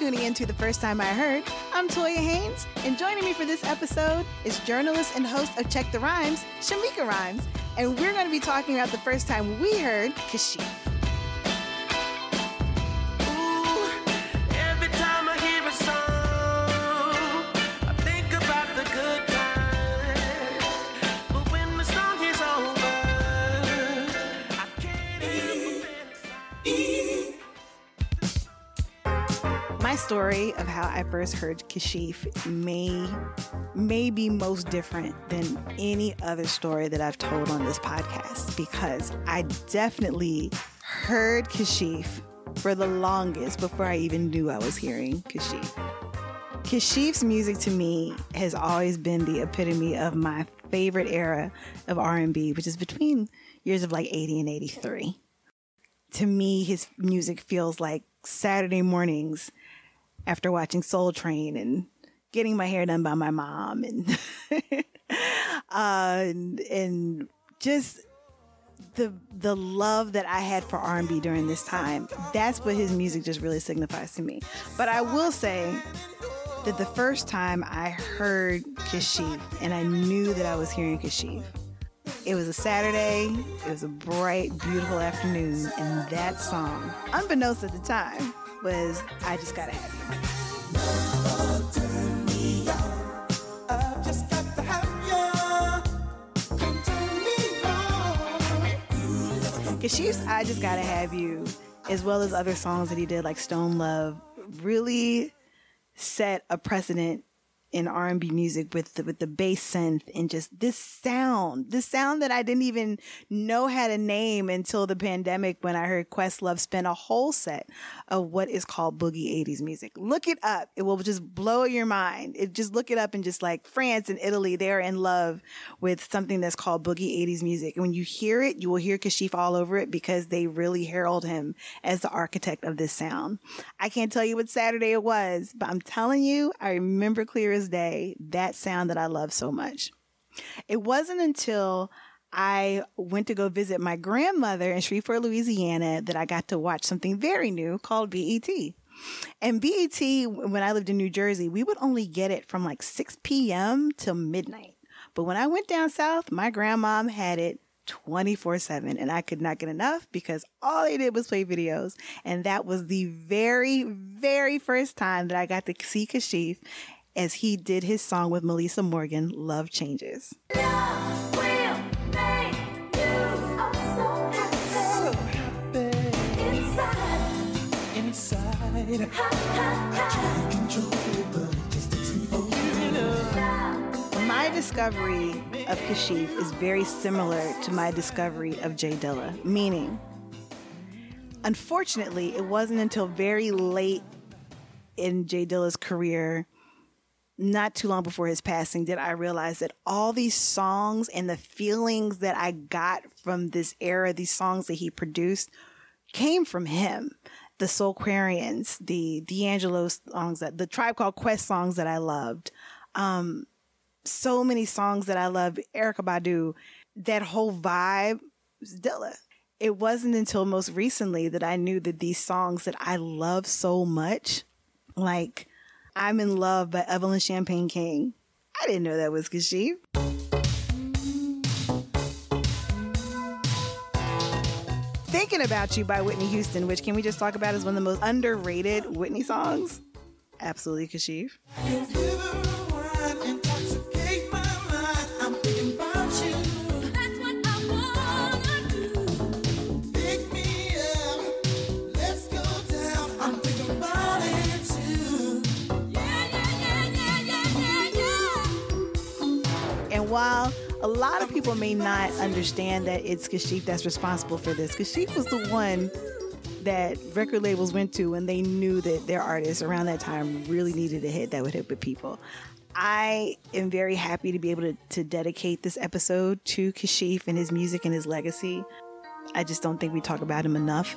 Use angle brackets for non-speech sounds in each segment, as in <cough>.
tuning in to the first time I heard. I'm Toya Haynes, and joining me for this episode is journalist and host of Check the Rhymes, Shameika Rhymes, and we're going to be talking about the first time we heard Kashif. I first heard Kashif may may be most different than any other story that I've told on this podcast because I definitely heard Kashif for the longest before I even knew I was hearing Kashif. Kashif's music to me has always been the epitome of my favorite era of R&B, which is between years of like 80 and 83. To me, his music feels like Saturday mornings after watching Soul Train and getting my hair done by my mom and <laughs> uh, and, and just the the love that I had for R&B during this time. That's what his music just really signifies to me. But I will say that the first time I heard Kashif and I knew that I was hearing Kashif, it was a Saturday, it was a bright, beautiful afternoon, and that song, unbeknownst at the time, was I Just Gotta Have You. Kashif's I Just Gotta Have You, as well as other songs that he did like Stone Love, really set a precedent in R&B music with the, with the bass synth and just this sound, this sound that I didn't even know had a name until the pandemic when I heard Questlove spin a whole set of what is called boogie 80s music. Look it up. It will just blow your mind. It just look it up and just like France and Italy, they're in love with something that's called boogie 80s music. And when you hear it, you will hear Kashif all over it because they really herald him as the architect of this sound. I can't tell you what Saturday it was, but I'm telling you, I remember clear as day that sound that I love so much. It wasn't until I went to go visit my grandmother in Shreveport, Louisiana, that I got to watch something very new called BET. And BET, when I lived in New Jersey, we would only get it from like 6 p.m. till midnight. But when I went down south, my grandmom had it 24 7 and I could not get enough because all they did was play videos. And that was the very, very first time that I got to see Kashif as he did his song with Meli'sa Morgan, Love Changes. My discovery of Kashif is very similar to my discovery of Jay Dilla, meaning, unfortunately, it wasn't until very late in Jay Dilla's career not too long before his passing did I realize that all these songs and the feelings that I got from this era, these songs that he produced, came from him. The Soulquarians, the D'Angelo songs that the Tribe Called Quest songs that I loved. Um, so many songs that I loved, Erykah Badu, that whole vibe was Dilla. It wasn't until most recently that I knew that these songs that I love so much, like I'm in Love by Evelyn Champagne King. I didn't know that was Kashif. Thinking About You by Whitney Houston, which can we just talk about as one of the most underrated Whitney songs? Absolutely Kashif. A lot of people may not understand that it's Kashif that's responsible for this, Kashif was the one that record labels went to when they knew that their artists around that time really needed a hit that would hit with people. I am very happy to be able to, to dedicate this episode to Kashif and his music and his legacy. I just don't think we talk about him enough.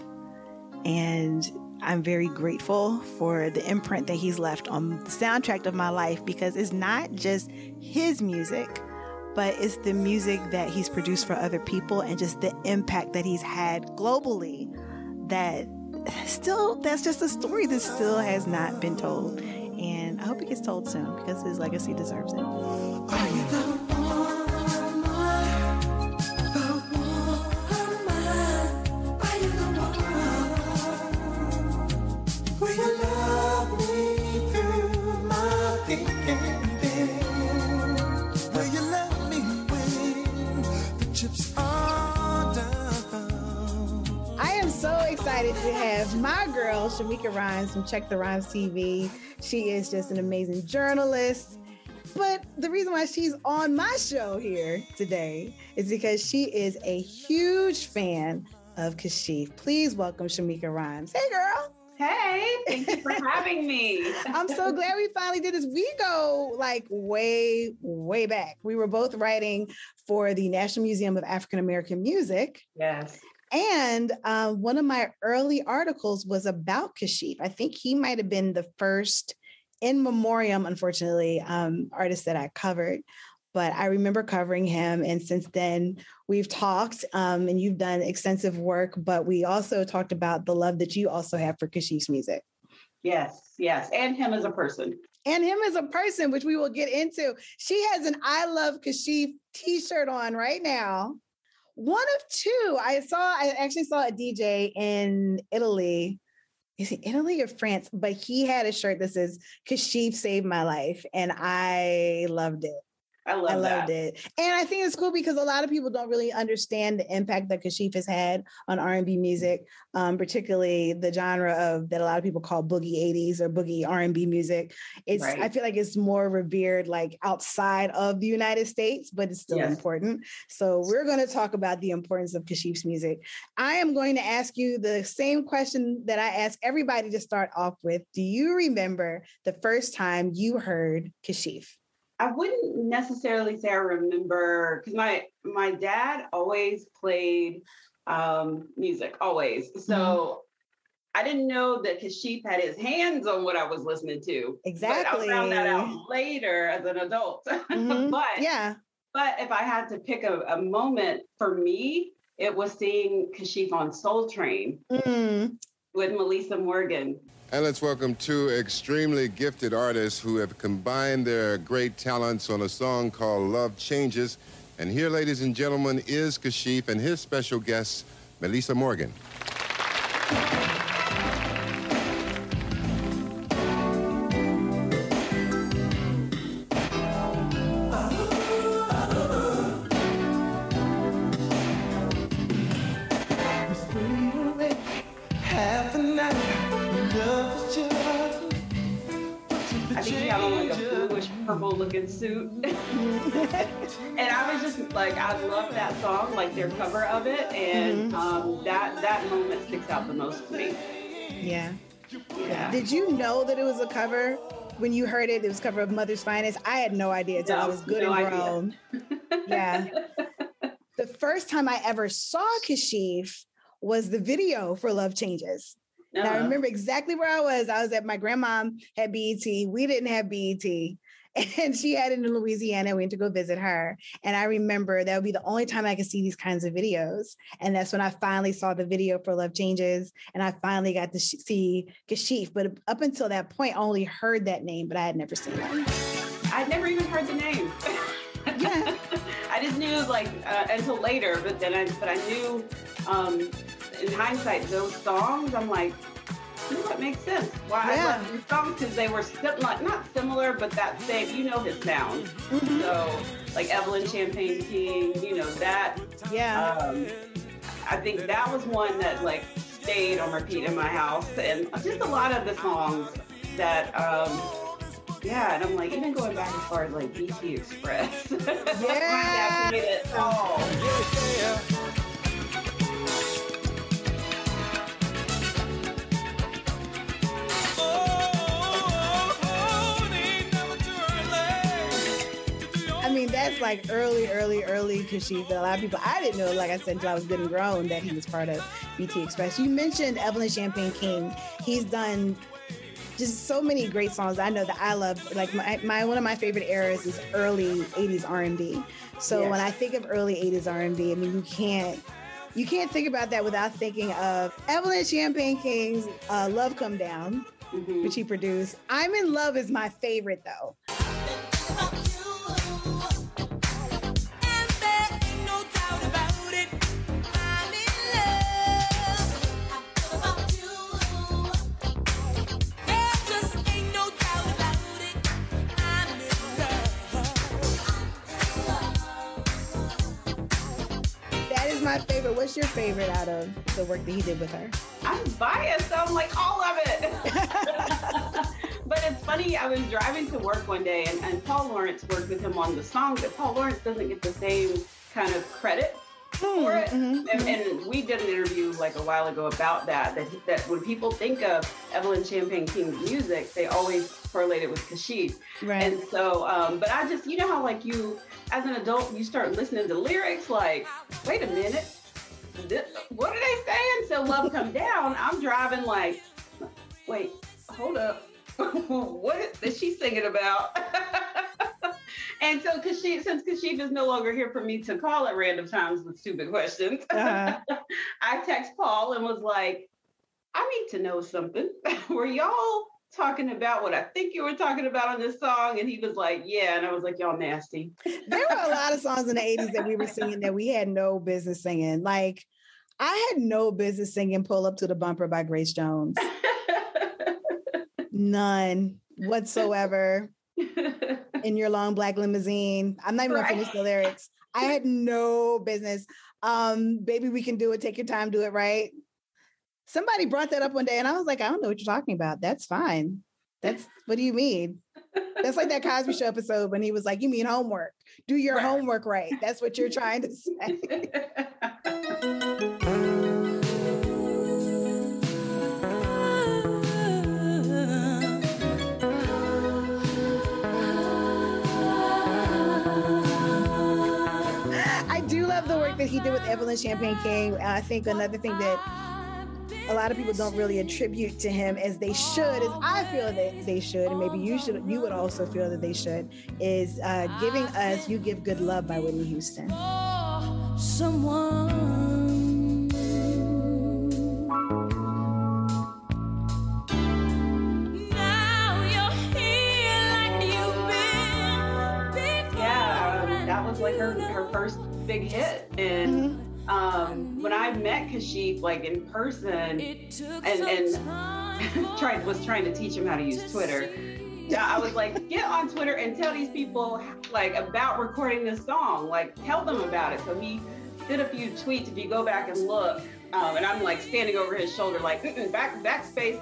And I'm very grateful for the imprint that he's left on the soundtrack of my life because it's not just his music but it's the music that he's produced for other people and just the impact that he's had globally that still, that's just a story that still has not been told. And I hope it gets told soon because his legacy deserves it. Excited to have my girl, Shameika Rhymes from Check the Rhymes TV. She is just an amazing journalist. But the reason why she's on my show here today is because she is a huge fan of Kashif. Please welcome Shameika Rhymes. Hey, girl. Hey, thank you for having me. <laughs> I'm so glad we finally did this. We go like way, way back. We were both writing for the National Museum of African American Music. Yes. And uh, one of my early articles was about Kashif. I think he might have been the first in memoriam, unfortunately, um, artist that I covered. But I remember covering him. And since then, we've talked um, and you've done extensive work. But we also talked about the love that you also have for Kashif's music. Yes, yes. And him as a person. And him as a person, which we will get into. She has an I Love Kashif t shirt on right now one of two. I saw, I actually saw a DJ in Italy. Is it Italy or France? But he had a shirt that says Kashif saved my life. And I loved it. I love I loved that. it. And I think it's cool because a lot of people don't really understand the impact that Kashif has had on R&B music, um, particularly the genre of that a lot of people call boogie 80s or boogie R&B music. It's right. I feel like it's more revered like outside of the United States, but it's still yes. important. So we're going to talk about the importance of Kashif's music. I am going to ask you the same question that I ask everybody to start off with. Do you remember the first time you heard Kashif? I wouldn't necessarily say I remember because my my dad always played um, music, always. So mm-hmm. I didn't know that Kashif had his hands on what I was listening to. Exactly. But I found that out later as an adult. <laughs> Mm-hmm. but yeah. But if I had to pick a, a moment for me, it was seeing Kashif on Soul Train mm. with Meli'sa Morgan. And let's welcome two extremely gifted artists who have combined their great talents on a song called Love Changes. And here, ladies and gentlemen, is Kashif and his special guest, Meli'sa Morgan. Looking suit. <laughs> and I was just like, I love that song, like their cover of it, and mm-hmm. um, that that moment sticks out the most to me. Yeah. Yeah. Did you know that it was a cover when you heard it? It was cover of Mother's Finest. I had no idea until no, I was good no and grown. yeah. <laughs> The first time I ever saw Kashif was the video for Love Changes. Uh-huh. And I remember exactly where I was. I was at my grandma had BET. We didn't have BET <laughs> and she had it in Louisiana. We went to go visit her. And I remember that would be the only time I could see these kinds of videos. And that's when I finally saw the video for Love Changes. And I finally got to see Kashif. But up until that point, I only heard that name, but I had never seen it. I'd never even heard the name. yeah. <laughs> I just knew like uh, until later, but then I, but I knew um, in hindsight, those songs, I'm like, you know what makes sense. Why yeah. I love these songs because they were sim- like, not similar, but that same. You know his sound. Mm-hmm. So like Evelyn Champagne King, you know that. Yeah. Um, I think that was one that like stayed on repeat in my house, and just a lot of the songs that. Um, yeah, and I'm like, even going back as far as like BT Express. <laughs> Yeah. That's like early, early, early because Kashif. A lot of people, I didn't know, like I said, until I was good and grown, that he was part of BT Express. You mentioned Evelyn Champagne King. He's done just so many great songs. I know that I love. Like my, my one of my favorite eras is early '80s R&B. So yes. when I think of early '80s R&B, I mean you can't you can't think about that without thinking of Evelyn Champagne King's uh, Love Come Down, mm-hmm. which he produced. I'm in Love is my favorite though. Favorite. What's your favorite out of the work that he did with her? I'm biased. So I'm like all of it. <laughs> but it's funny. I was driving to work one day, and, and Paul Laurence worked with him on the song, but Paul Laurence doesn't get the same kind of credit for it. Mm-hmm. And, and, we did an interview like a while ago about that, that. That when people think of Evelyn Champagne King's music, they always correlate it with Kashif. Right. And so, um, but I just, you know how like you as an adult, you start listening to lyrics like, wait a minute, what are they saying? So love come down. I'm driving like, wait, hold up. <laughs> what is she singing about? <laughs> and so Kashif, since Kashif is no longer here for me to call at random times with stupid questions, uh-huh. <laughs> I text Paul and was like, I need to know something. Were y'all talking about what I think you were talking about on this song? And he was like, Yeah. And I was like, Y'all nasty. there were a lot of songs in the 80s that we were singing that we had no business singing. Like, I had no business singing Pull Up to the Bumper by Grace Jones. <laughs> None whatsoever. in your long black limousine. I'm not even right. gonna finish the lyrics. I had no business. Um, baby, we can do it. Take your time, do it right. Somebody brought that up one day, and I was like, I don't know what you're talking about. That's fine. That's what do you mean? That's like that Cosby Show episode when he was like, "You mean homework? Do your right. homework right." That's what you're trying to say. I do love the work that he did with Evelyn Champagne King. I think another thing that a lot of people don't really attribute to him as they should, as I feel that they should, and maybe you should, you would also feel that they should, is uh, giving us "You Give Good Love" by Whitney Houston. Someone. that was like her, her first big hit and um, when I met Kashif like in person and and <laughs> tried was trying to teach him how to use Twitter. Yeah, I was like, get on Twitter and tell these people like about recording this song. Like, tell them about it. So he did a few tweets. If you go back and look, um, and I'm like standing over his shoulder, like back backspace,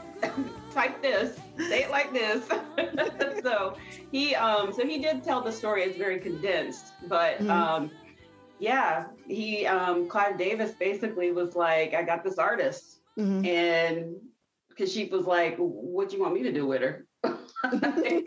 <laughs> type this, say it like this. <laughs> so he um, so he did tell the story. It's very condensed, but. Mm-hmm. Um, yeah, he um, Clive Davis basically was like, I got this artist, mm-hmm. and because she was like, "What do you want me to do with her?" <laughs> <laughs>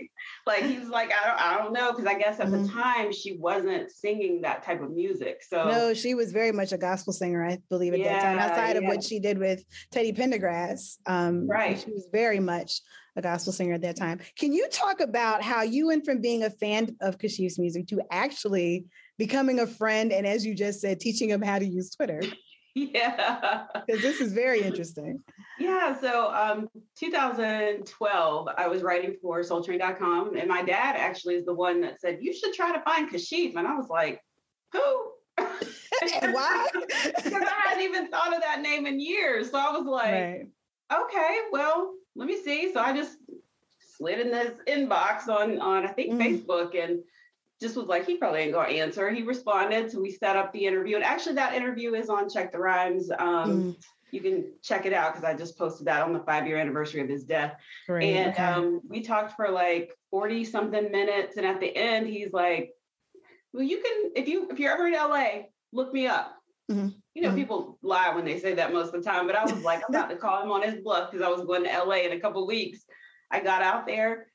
like he was like, I don't, I don't know, because I guess at mm-hmm. the time she wasn't singing that type of music. So no, she was very much a gospel singer, I believe, at yeah, that time. Outside yeah. of what she did with Teddy Pendergrass, um, right? She was very much a gospel singer at that time. Can you talk about how you went from being a fan of Kashif's music to actually becoming a friend, and as you just said, teaching him how to use Twitter. <laughs> Yeah. Because this is very interesting. Yeah. So, um, 2012, I was writing for soultrain.com, and my dad actually is the one that said, You should try to find Kashif. And I was like, Who? <laughs> why? <laughs> Because I hadn't even thought of that name in years. So I was like, right. Okay, well, let me see. So I just slid in this inbox on, on I think, mm. Facebook and just was like, he probably ain't gonna answer. He responded, so we set up the interview. And actually, that interview is on Check the Rhymes. Um, mm. You can check it out because I just posted that on the five year anniversary of his death. Great, and okay. um, we talked for like 40 something minutes. And at the end, he's like, Well, you can, if you if you're ever in LA, look me up. Mm-hmm. You know, mm-hmm. people lie when they say that most of the time, but I was like, I'm about to call him on his bluff because I was going to LA in a couple weeks. I got out there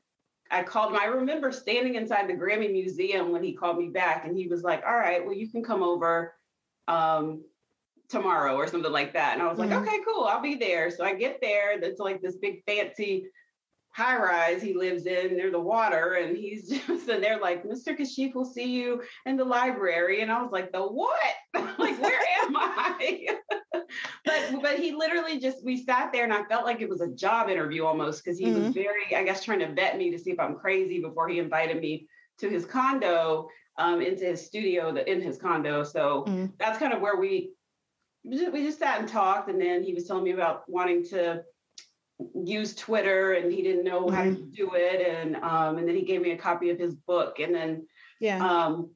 I called him. I remember standing inside the Grammy Museum when he called me back, and he was like, "All right, well, you can come over um, tomorrow or something like that." And I was like, mm-hmm. "Okay, cool, I'll be there." So I get there. It's like this big fancy high rise he lives in near the water and he's <laughs> just and they're like mr kashif will see you in the library and i was like the what <laughs> like where am i <laughs> but but he literally just we sat there and i felt like it was a job interview almost because he mm-hmm. was very i guess trying to vet me to see if i'm crazy before he invited me to his condo um, into his studio the, in his condo so mm-hmm. that's kind of where we we just sat and talked and then he was telling me about wanting to use Twitter and he didn't know mm-hmm. how to mm-hmm. do it. And um, and then he gave me a copy of his book. And then yeah. Um,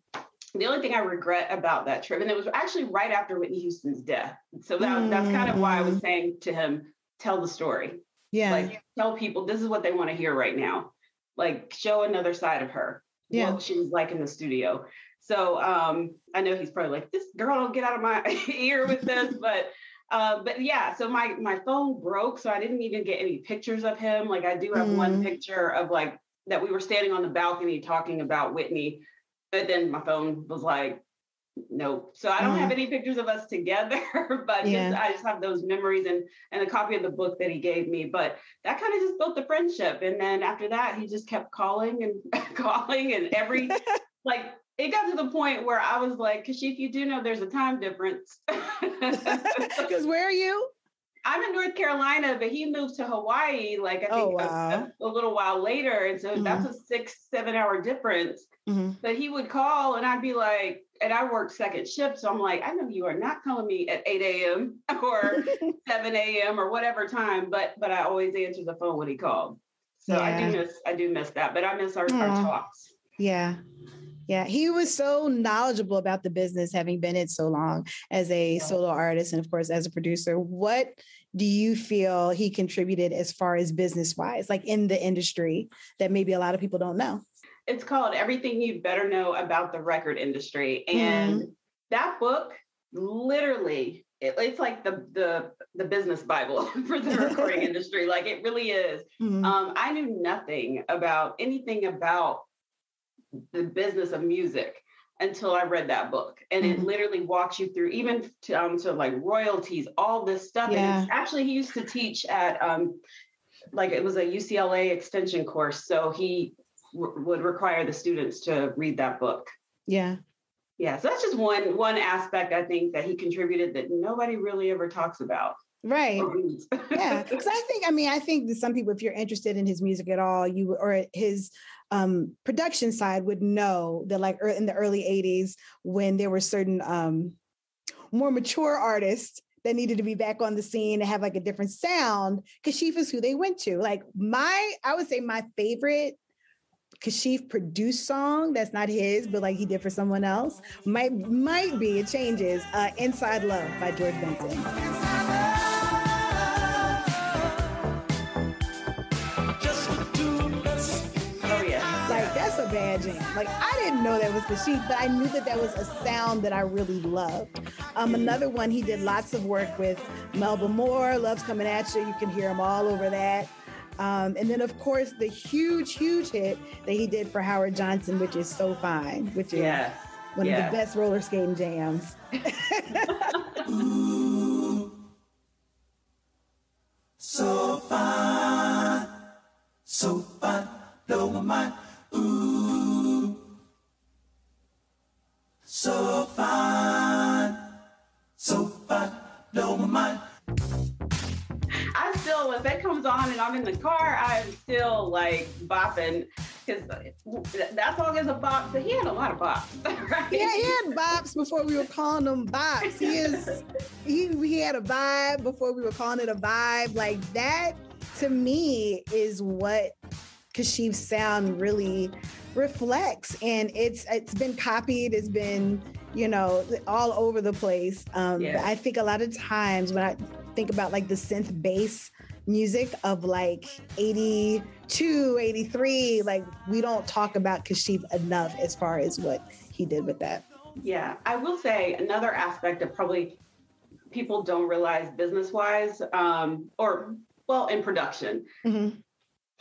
the only thing I regret about that trip, and it was actually right after Whitney Houston's death. So that, mm-hmm. that's kind of why I was mm. saying to him, tell the story. Yeah. Like tell people this is what they want to hear right now. Like show another side of her. Yeah. What she was like in the studio. So um, I know he's probably like, this girl don't get out of my <laughs> ear with this, but uh, but yeah, so my my phone broke, so I didn't even get any pictures of him. Like I do have mm. one picture of like that we were standing on the balcony talking about Whitney, but then my phone was like, nope. So I don't mm. have any pictures of us together, <laughs> but yeah. just, I just have those memories and and a copy of the book that he gave me. But that kind of just built the friendship, and then after that, he just kept calling and <laughs> calling, and every <laughs> like it got to the point where I was like, Kashif, you do know there's a time difference. <laughs> Because where are you? I'm in North Carolina, but he moved to Hawaii like I oh, think oh, wow. a, a, little while later. And so mm-hmm. that's a six, seven hour difference. Mm-hmm. But he would call and I'd be like, and I worked second shift. So I'm like, I know you are not calling me at 8 a.m. <laughs> or <laughs> 7 a.m. or whatever time, but but I always answer the phone when he called. So yeah. I do miss I do miss that, but I miss our, our talks. Yeah. Yeah, he was so knowledgeable about the business, having been it so long as a solo artist and, of course, as a producer. What do you feel he contributed as far as business wise, like in the industry that maybe a lot of people don't know? It's called Everything You Better Know About the Record Industry. And mm-hmm. that book literally it, it's like the the the business bible <laughs> for the recording <laughs> industry like it really is mm-hmm. um, i knew nothing about anything about the business of music until I read that book. And mm-hmm. it literally walks you through even to, um, to like royalties, all this stuff. Yeah. And actually, he used to teach at um, like it was a UCLA extension course. So he w- would require the students to read that book. Yeah. Yeah. So that's just one one aspect I think that he contributed that nobody really ever talks about. Right. yeah. Because I think, I mean, I think that some people, if you're interested in his music at all, you or his um, production side would know that like in the early 80s when there were certain um, more mature artists that needed to be back on the scene and have like a different sound kashif is who they went to. Like my i would say my favorite kashif produced song that's not his but like he did for someone else might might be it changes uh, inside love by george benson bad jam. Like I didn't know that was Kashif, but I knew that that was a sound that I really loved. Um, another one he did lots of work with Melba Moore, Love's Coming At You. You can hear him all over that. Um, and then, of course, the huge, huge hit that he did for Howard Johnson, which is So Fine, which is yeah. one yeah. of the best roller skating jams. <laughs> so fine, so fine, blow my mind. Ooh, so fine, so fine, blow my mind. I still, if that comes on and I'm in the car, I'm still like bopping because that song is a bop. So he had a lot of bops, <laughs> right? Yeah, he had bops before we were calling them bops. He is, he, he had a vibe before we were calling it a vibe. Like that to me is what Kashif's sound really reflects and it's it's been copied it's been you know all over the place um yeah. i think a lot of times when i think about like the synth bass music of like 82 83 like we don't talk about kashif enough as far as what he did with that yeah i will say another aspect of probably people don't realize business wise um or well in production mm-hmm.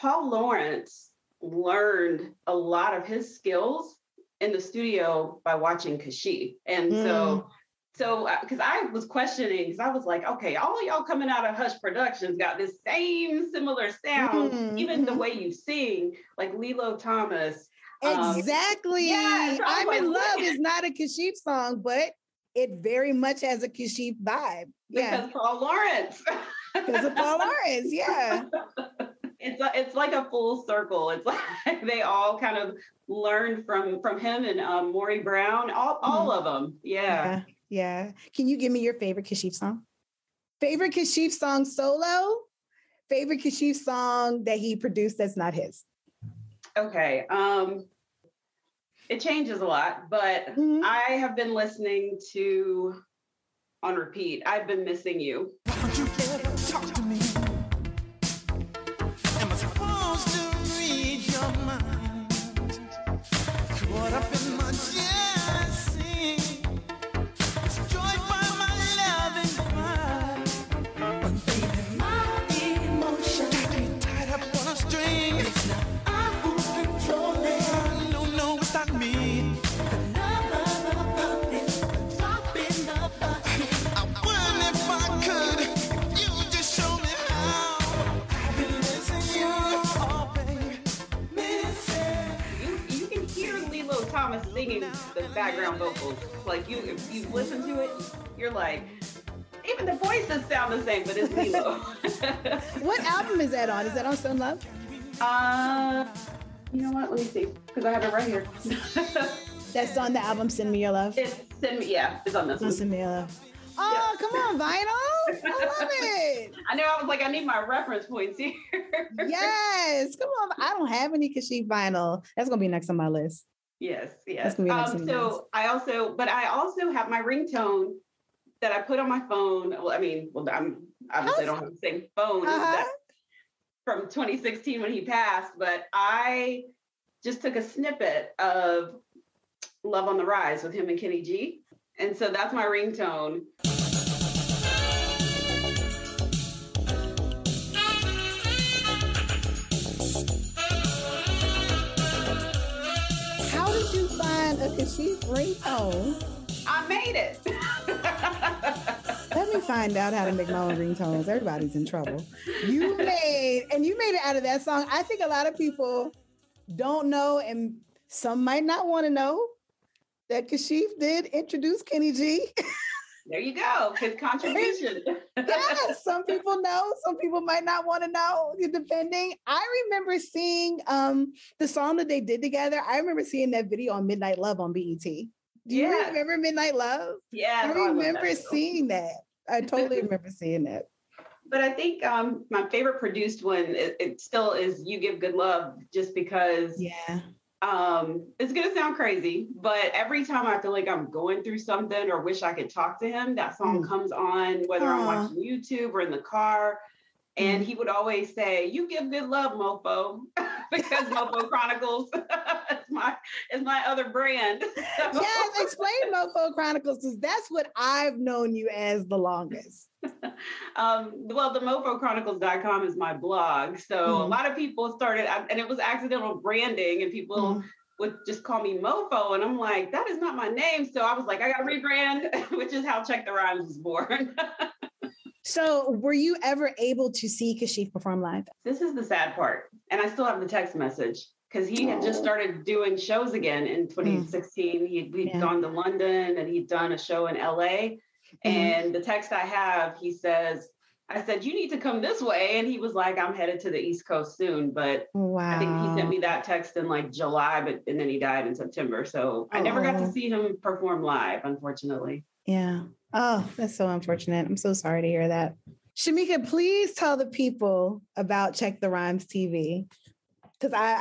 Paul Laurence learned a lot of his skills in the studio by watching Kashif. And mm. so so because uh, I was questioning, because I was like, okay, all y'all coming out of Hush Productions got this same similar sound, mm-hmm. even the mm-hmm. way you sing, like Lillo Thomas. Um, exactly. Um, yeah, I'm in love is not a Kashif song, but it very much has a Kashif vibe. Yeah. Because Paul Laurence. because of Paul Laurence, yeah. <laughs> It's a, it's like a full circle. It's <laughs> like they all kind of learned from from him and um, Maury Brown, all all mm. of them. Yeah. yeah. Yeah. Can you give me your favorite Kashif song? Favorite Kashif song solo? Favorite Kashif song that he produced that's not his? Okay. Um it changes a lot, but mm-hmm. I have been listening to on repeat. I've been missing you. Background vocals. Like you, if you listen to it, you're like, even the voices sound the same, but it's Lillo. <laughs> what album is that on? Is that on Stone Love? Uh, you know what? Let me see, because I have it right here. <laughs> That's on the album Send Me Your Love. It's Send Me, yeah, it's on this one. Send Me Your Love. Oh, come on, vinyl! I love <laughs> it. I know. I was like, I need my reference points here. yes, come on. I don't have any Kashif vinyl. That's gonna be next on my list. Yes, yes. Um, so I also, but I also have my ringtone that I put on my phone. Well, I mean, well, I'm obviously I don't have the same phone uh-huh. from 2016 when he passed, but I just took a snippet of Love on the Rise with him and Kenny G. And so that's my ringtone. A Kashif ringtone. I made it. Let me find out how to make my own ringtones. Everybody's in trouble. You made, and you made it out of that song. I think a lot of people don't know, and some might not want to know that Kashif did introduce Kenny G. <laughs> There you go. His contribution. <laughs> yeah, some people know, some people might not want to know, depending. I remember seeing um the song that they did together. I remember seeing that video on Midnight Love on BET. Do you yeah. remember Midnight Love? Yeah. I remember I seeing that. I totally <laughs> remember seeing that. But I think um, my favorite produced one, it, it still is You Give Good Love, just because yeah um, it's gonna sound crazy, but every time I feel like I'm going through something or wish I could talk to him, that song mm. comes on, whether Aww. I'm watching YouTube or in the car. And mm. he would always say, "You give good love, Mofo," <laughs> because Mofo <laughs> Chronicles <laughs> is my is my other brand. yes, explain Mofo Chronicles because that's what I've known you as the longest. um, well, the mofochronicles.com is my blog. So mm-hmm. a lot of people started, and it was accidental branding, and people mm-hmm. would just call me Mofo. And I'm like, that is not my name. So I was like, I got to rebrand, which is how Check the Rhymes was born. So were you ever able to see Kashif perform live? This is the sad part. And I still have the text message because he had just started doing shows again in 2016. Mm. He'd, he'd yeah. gone to London and he'd done a show in LA. Mm-hmm. And the text I have, he says, I said, you need to come this way. And he was like, I'm headed to the East Coast soon. But wow. I think he sent me that text in like July, but and then he died in September. So I never got to oh. see him perform live, unfortunately. Yeah. Oh, that's so unfortunate. I'm so sorry to hear that. Shameika, please tell the people about Check the Rhymes TV because I,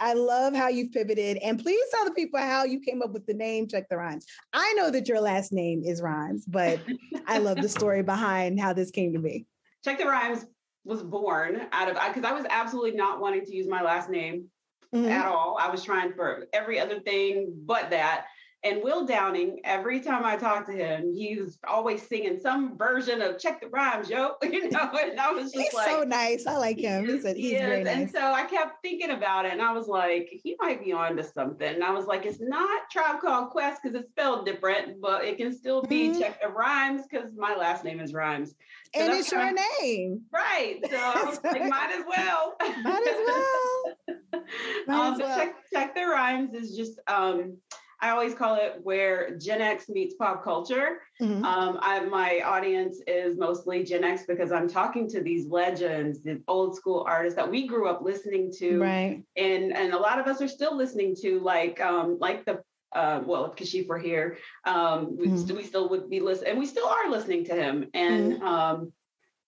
I I love how you've pivoted. And please tell the people how you came up with the name Check the Rhymes. I know that your last name is Rhymes, but I love the story <laughs> behind how this came to be. Check the Rhymes was born out of because I was absolutely not wanting to use my last name mm-hmm. at all. I was trying for every other thing but that. And Will Downing, every time I talk to him, he's always singing some version of "Check the Rhymes, yo." <laughs> You know, and I was just he's like, so nice. I like him. He's, a, he's very nice. And so I kept thinking about it, and I was like, he might be onto something. And I was like, it's not Tribe Called Quest because it's spelled different, but it can still be mm-hmm. Check the Rhymes because my last name is Rhymes. So and it's your name, right? So <laughs> I was like, might as well. Might as well. <laughs> Might um, as well. Check, check the Rhymes is just. um I always call it where Gen X meets pop culture. Mm-hmm. Um, I, my audience is mostly Gen X because I'm talking to these legends, the old school artists that we grew up listening to, right? And and a lot of us are still listening to, like um, like the uh, well, if Kashif were here, um, we, mm-hmm. we still would be listening, and we still are listening to him. And mm-hmm.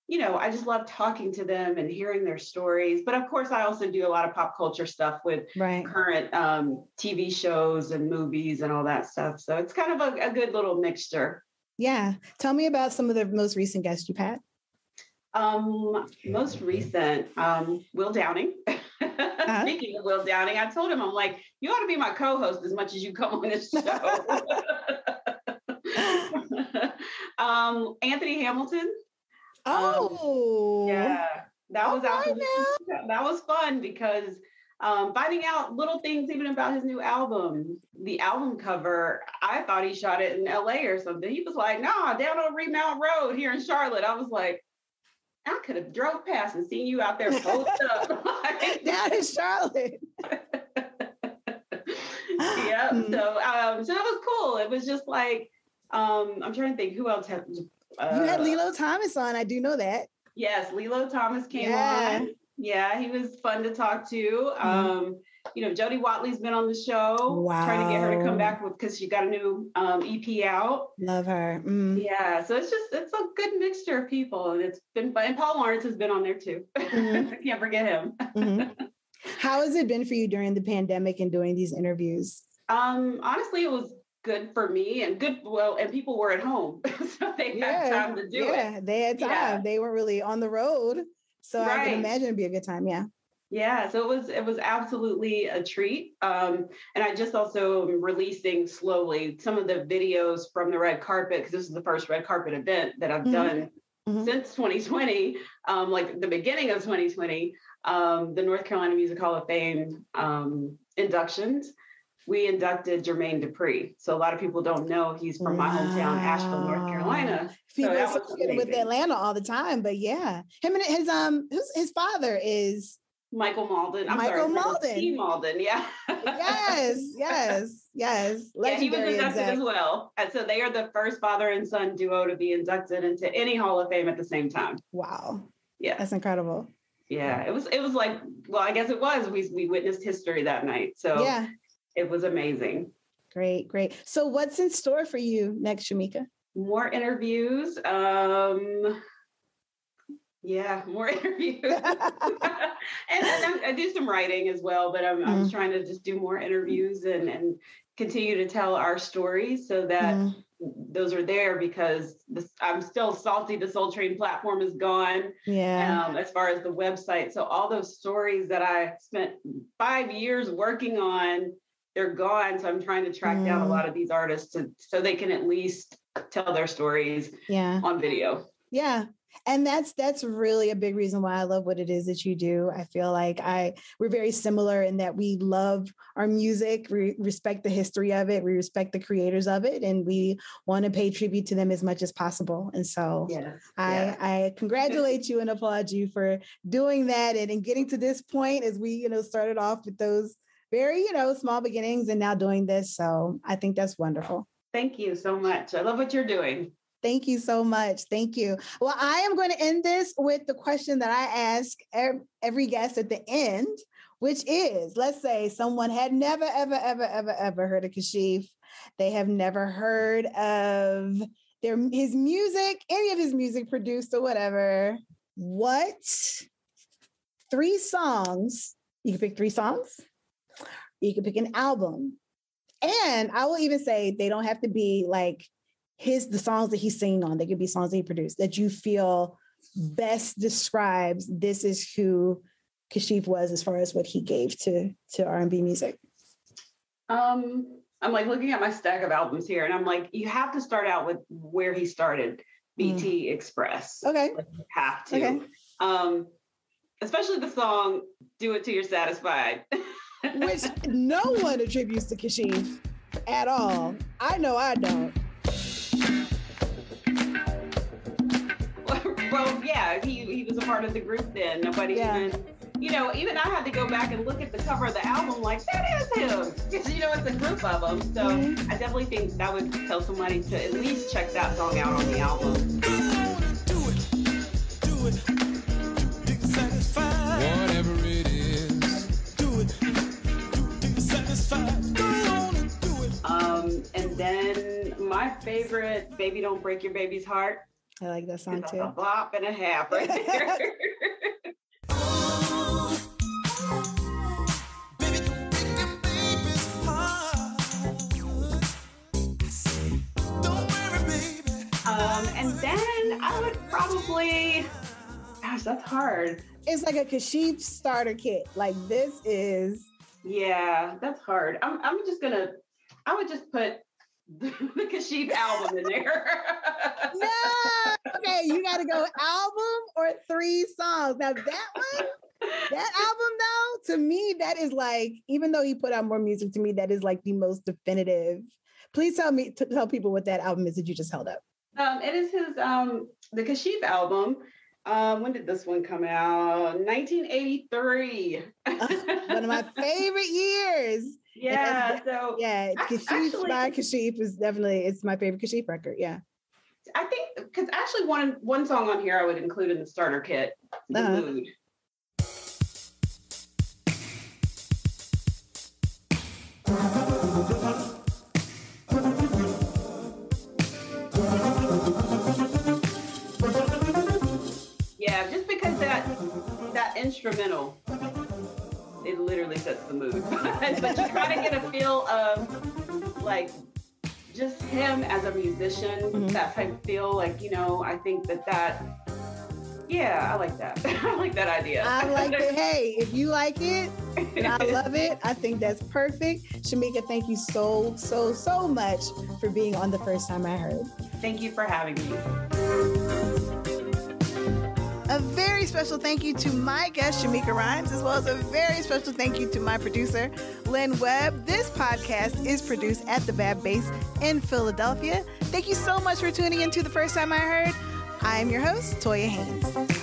You know, I just love talking to them and hearing their stories. But of course, I also do a lot of pop culture stuff with right. current um, TV shows and movies and all that stuff. So it's kind of a, a, good little mixture. Yeah. Tell me about some of the most recent guests you've had. Um, most recent, um, Will Downing. <laughs> Uh-huh. Speaking of Will Downing, I told him, I'm like, you ought to be my co-host as much as you come on this show. <laughs> <laughs> um, Anthony Hamilton. Oh, um, yeah, that was right that was fun because um, finding out little things even about his new album, the album cover. I thought he shot it in L.A. or something. He was like, "Nah, down on Remount Road here in Charlotte." I was like, I could have drove past and seen you out there post <laughs> up. <laughs> down in Charlotte. <laughs> yeah. Mm. So um, so that was cool. It was just like um, I'm trying to think who else had uh, you had uh, Lillo Thomas on. I do know that. Yes, Lillo Thomas came yeah. on. Yeah, he was fun to talk to. Mm-hmm. Um, you know, Jody Watley's been on the show. Wow. Trying to get her to come back with because she got a new um, EP out. Love her. Mm. Yeah, so it's just it's a good mixture of people, and it's been fun. And Paul Laurence has been on there too. Mm-hmm. <laughs> Can't forget him. mm-hmm. <laughs> How has it been for you during the pandemic and doing these interviews? Um, honestly, it was good for me and good well and people were at home <laughs> so they yeah, had time to do yeah, it they had time yeah. they weren't really on the road so right. i can imagine it'd be a good time yeah yeah so it was it was absolutely a treat um, and i just also am releasing slowly some of the videos from the red carpet because this is the first red carpet event that i've mm-hmm. done mm-hmm. since 2020 um, like the beginning of 2020 um, the north carolina music hall of fame um, inductions we inducted Jermaine Dupri. So a lot of people don't know he's from wow. my hometown, Asheville, North Carolina. People so with Atlanta all the time, but yeah, him and his um his, his father is Michael Mauldin. I'm Michael sorry, Mauldin. T. Mauldin. Yeah. yes, yes, yes. <laughs> yeah, he was inducted as well. And so they are the first father and son duo to be inducted into any Hall of Fame at the same time. Wow. Yeah. That's incredible. Yeah, it was. It was like, well, I guess it was. We we witnessed history that night. So yeah, it was amazing. Great, great. So what's in store for you next, Shameika? More interviews. Um yeah, more <laughs> interviews. <laughs> and, and I do some writing as well, but I'm, mm. I'm trying to just do more interviews and, and continue to tell our stories so that mm. those are there because this, I'm still salty. The Soul Train platform is gone. Yeah. Um, as far as the website. So all those stories that I spent five years working on they're gone. So I'm trying to track mm. down a mm. lot of these artists to, so they can at least tell their stories yeah. on video. Yeah. And that's that's really a big reason why I love what it is that you do. I feel like I we're very similar in that we love our music, we respect the history of it, we respect the creators of it, and we want to pay tribute to them as much as possible. And so. I, yeah. I congratulate you and applaud you for doing that and, and getting to this point as we, you know, started off with those very, you know, small beginnings and now doing this. So I think that's wonderful. Thank you so much. I love what you're doing. Thank you so much. Thank you. Well, I am going to end this with the question that I ask every guest at the end, which is let's say someone had never, ever, ever, ever, ever heard of Kashif. They have never heard of their his music, any of his music produced or whatever. What three songs? You can pick three songs you can pick an album. And I will even say they don't have to be like his the songs that he's singing on. They could be songs that he produced that you feel best describes this is who Kashif was as far as what he gave to to R&B music. Um I'm like looking at my stack of albums here, and I'm like, you have to start out with where he started, BT mm. Express. Okay. Like, you have to. Okay. Um, especially the song "Do It Till You're Satisfied," <laughs> which no one attributes to Kashif at all. I know I don't. <laughs> well, yeah, he he was a part of the group then. Nobody yeah. even you know, even I had to go back and look at the cover of the album, like, that is him. <laughs> Because, you know, it's a group of them. So mm-hmm. I definitely think that would tell somebody to at least check that song out on the album. My favorite, Baby Don't Break Your Baby's Heart. I like that song too. A bop and a half right <laughs> there. Um, and then I would probably, gosh, that's hard. It's like a Kashif starter kit. Like this is. Yeah, that's hard. I'm, I'm just gonna, I would just put <laughs> the, Kashif album in there. <laughs> no, okay, you got to go album or three songs. Now that one, that album though, to me, that is like, even though he put out more music, to me, that is like the most definitive. Please tell me, to tell people what that album is that you just held up. Um, it is his um, the Kashif album. Um, when did this one come out? 1983. one of my <laughs> favorite years. Yeah. So yeah, Kashif by Kashif is definitely it's my favorite Kashif record. Yeah. I think because actually one one song on here I would include in the starter kit, the uh-huh. mood. instrumental, it literally sets the mood. <laughs> but you kind of get a feel of like just him as a musician, mm-hmm. that type of feel. Like, you know, I think that that, yeah, I like that. <laughs> I like that idea. I like it. Hey, if you like it, and I <laughs> love it, I think that's perfect. Shameika, thank you so, so, so much for being on the first time I heard. Thank you for having me. A very special thank you to my guest, Shameika Rhymes, as well as a very special thank you to my producer, Lynn Webb. This podcast is produced at the Bad Base in Philadelphia. Thank you so much for tuning in to the first time I heard. I am your host, Toya Haynes.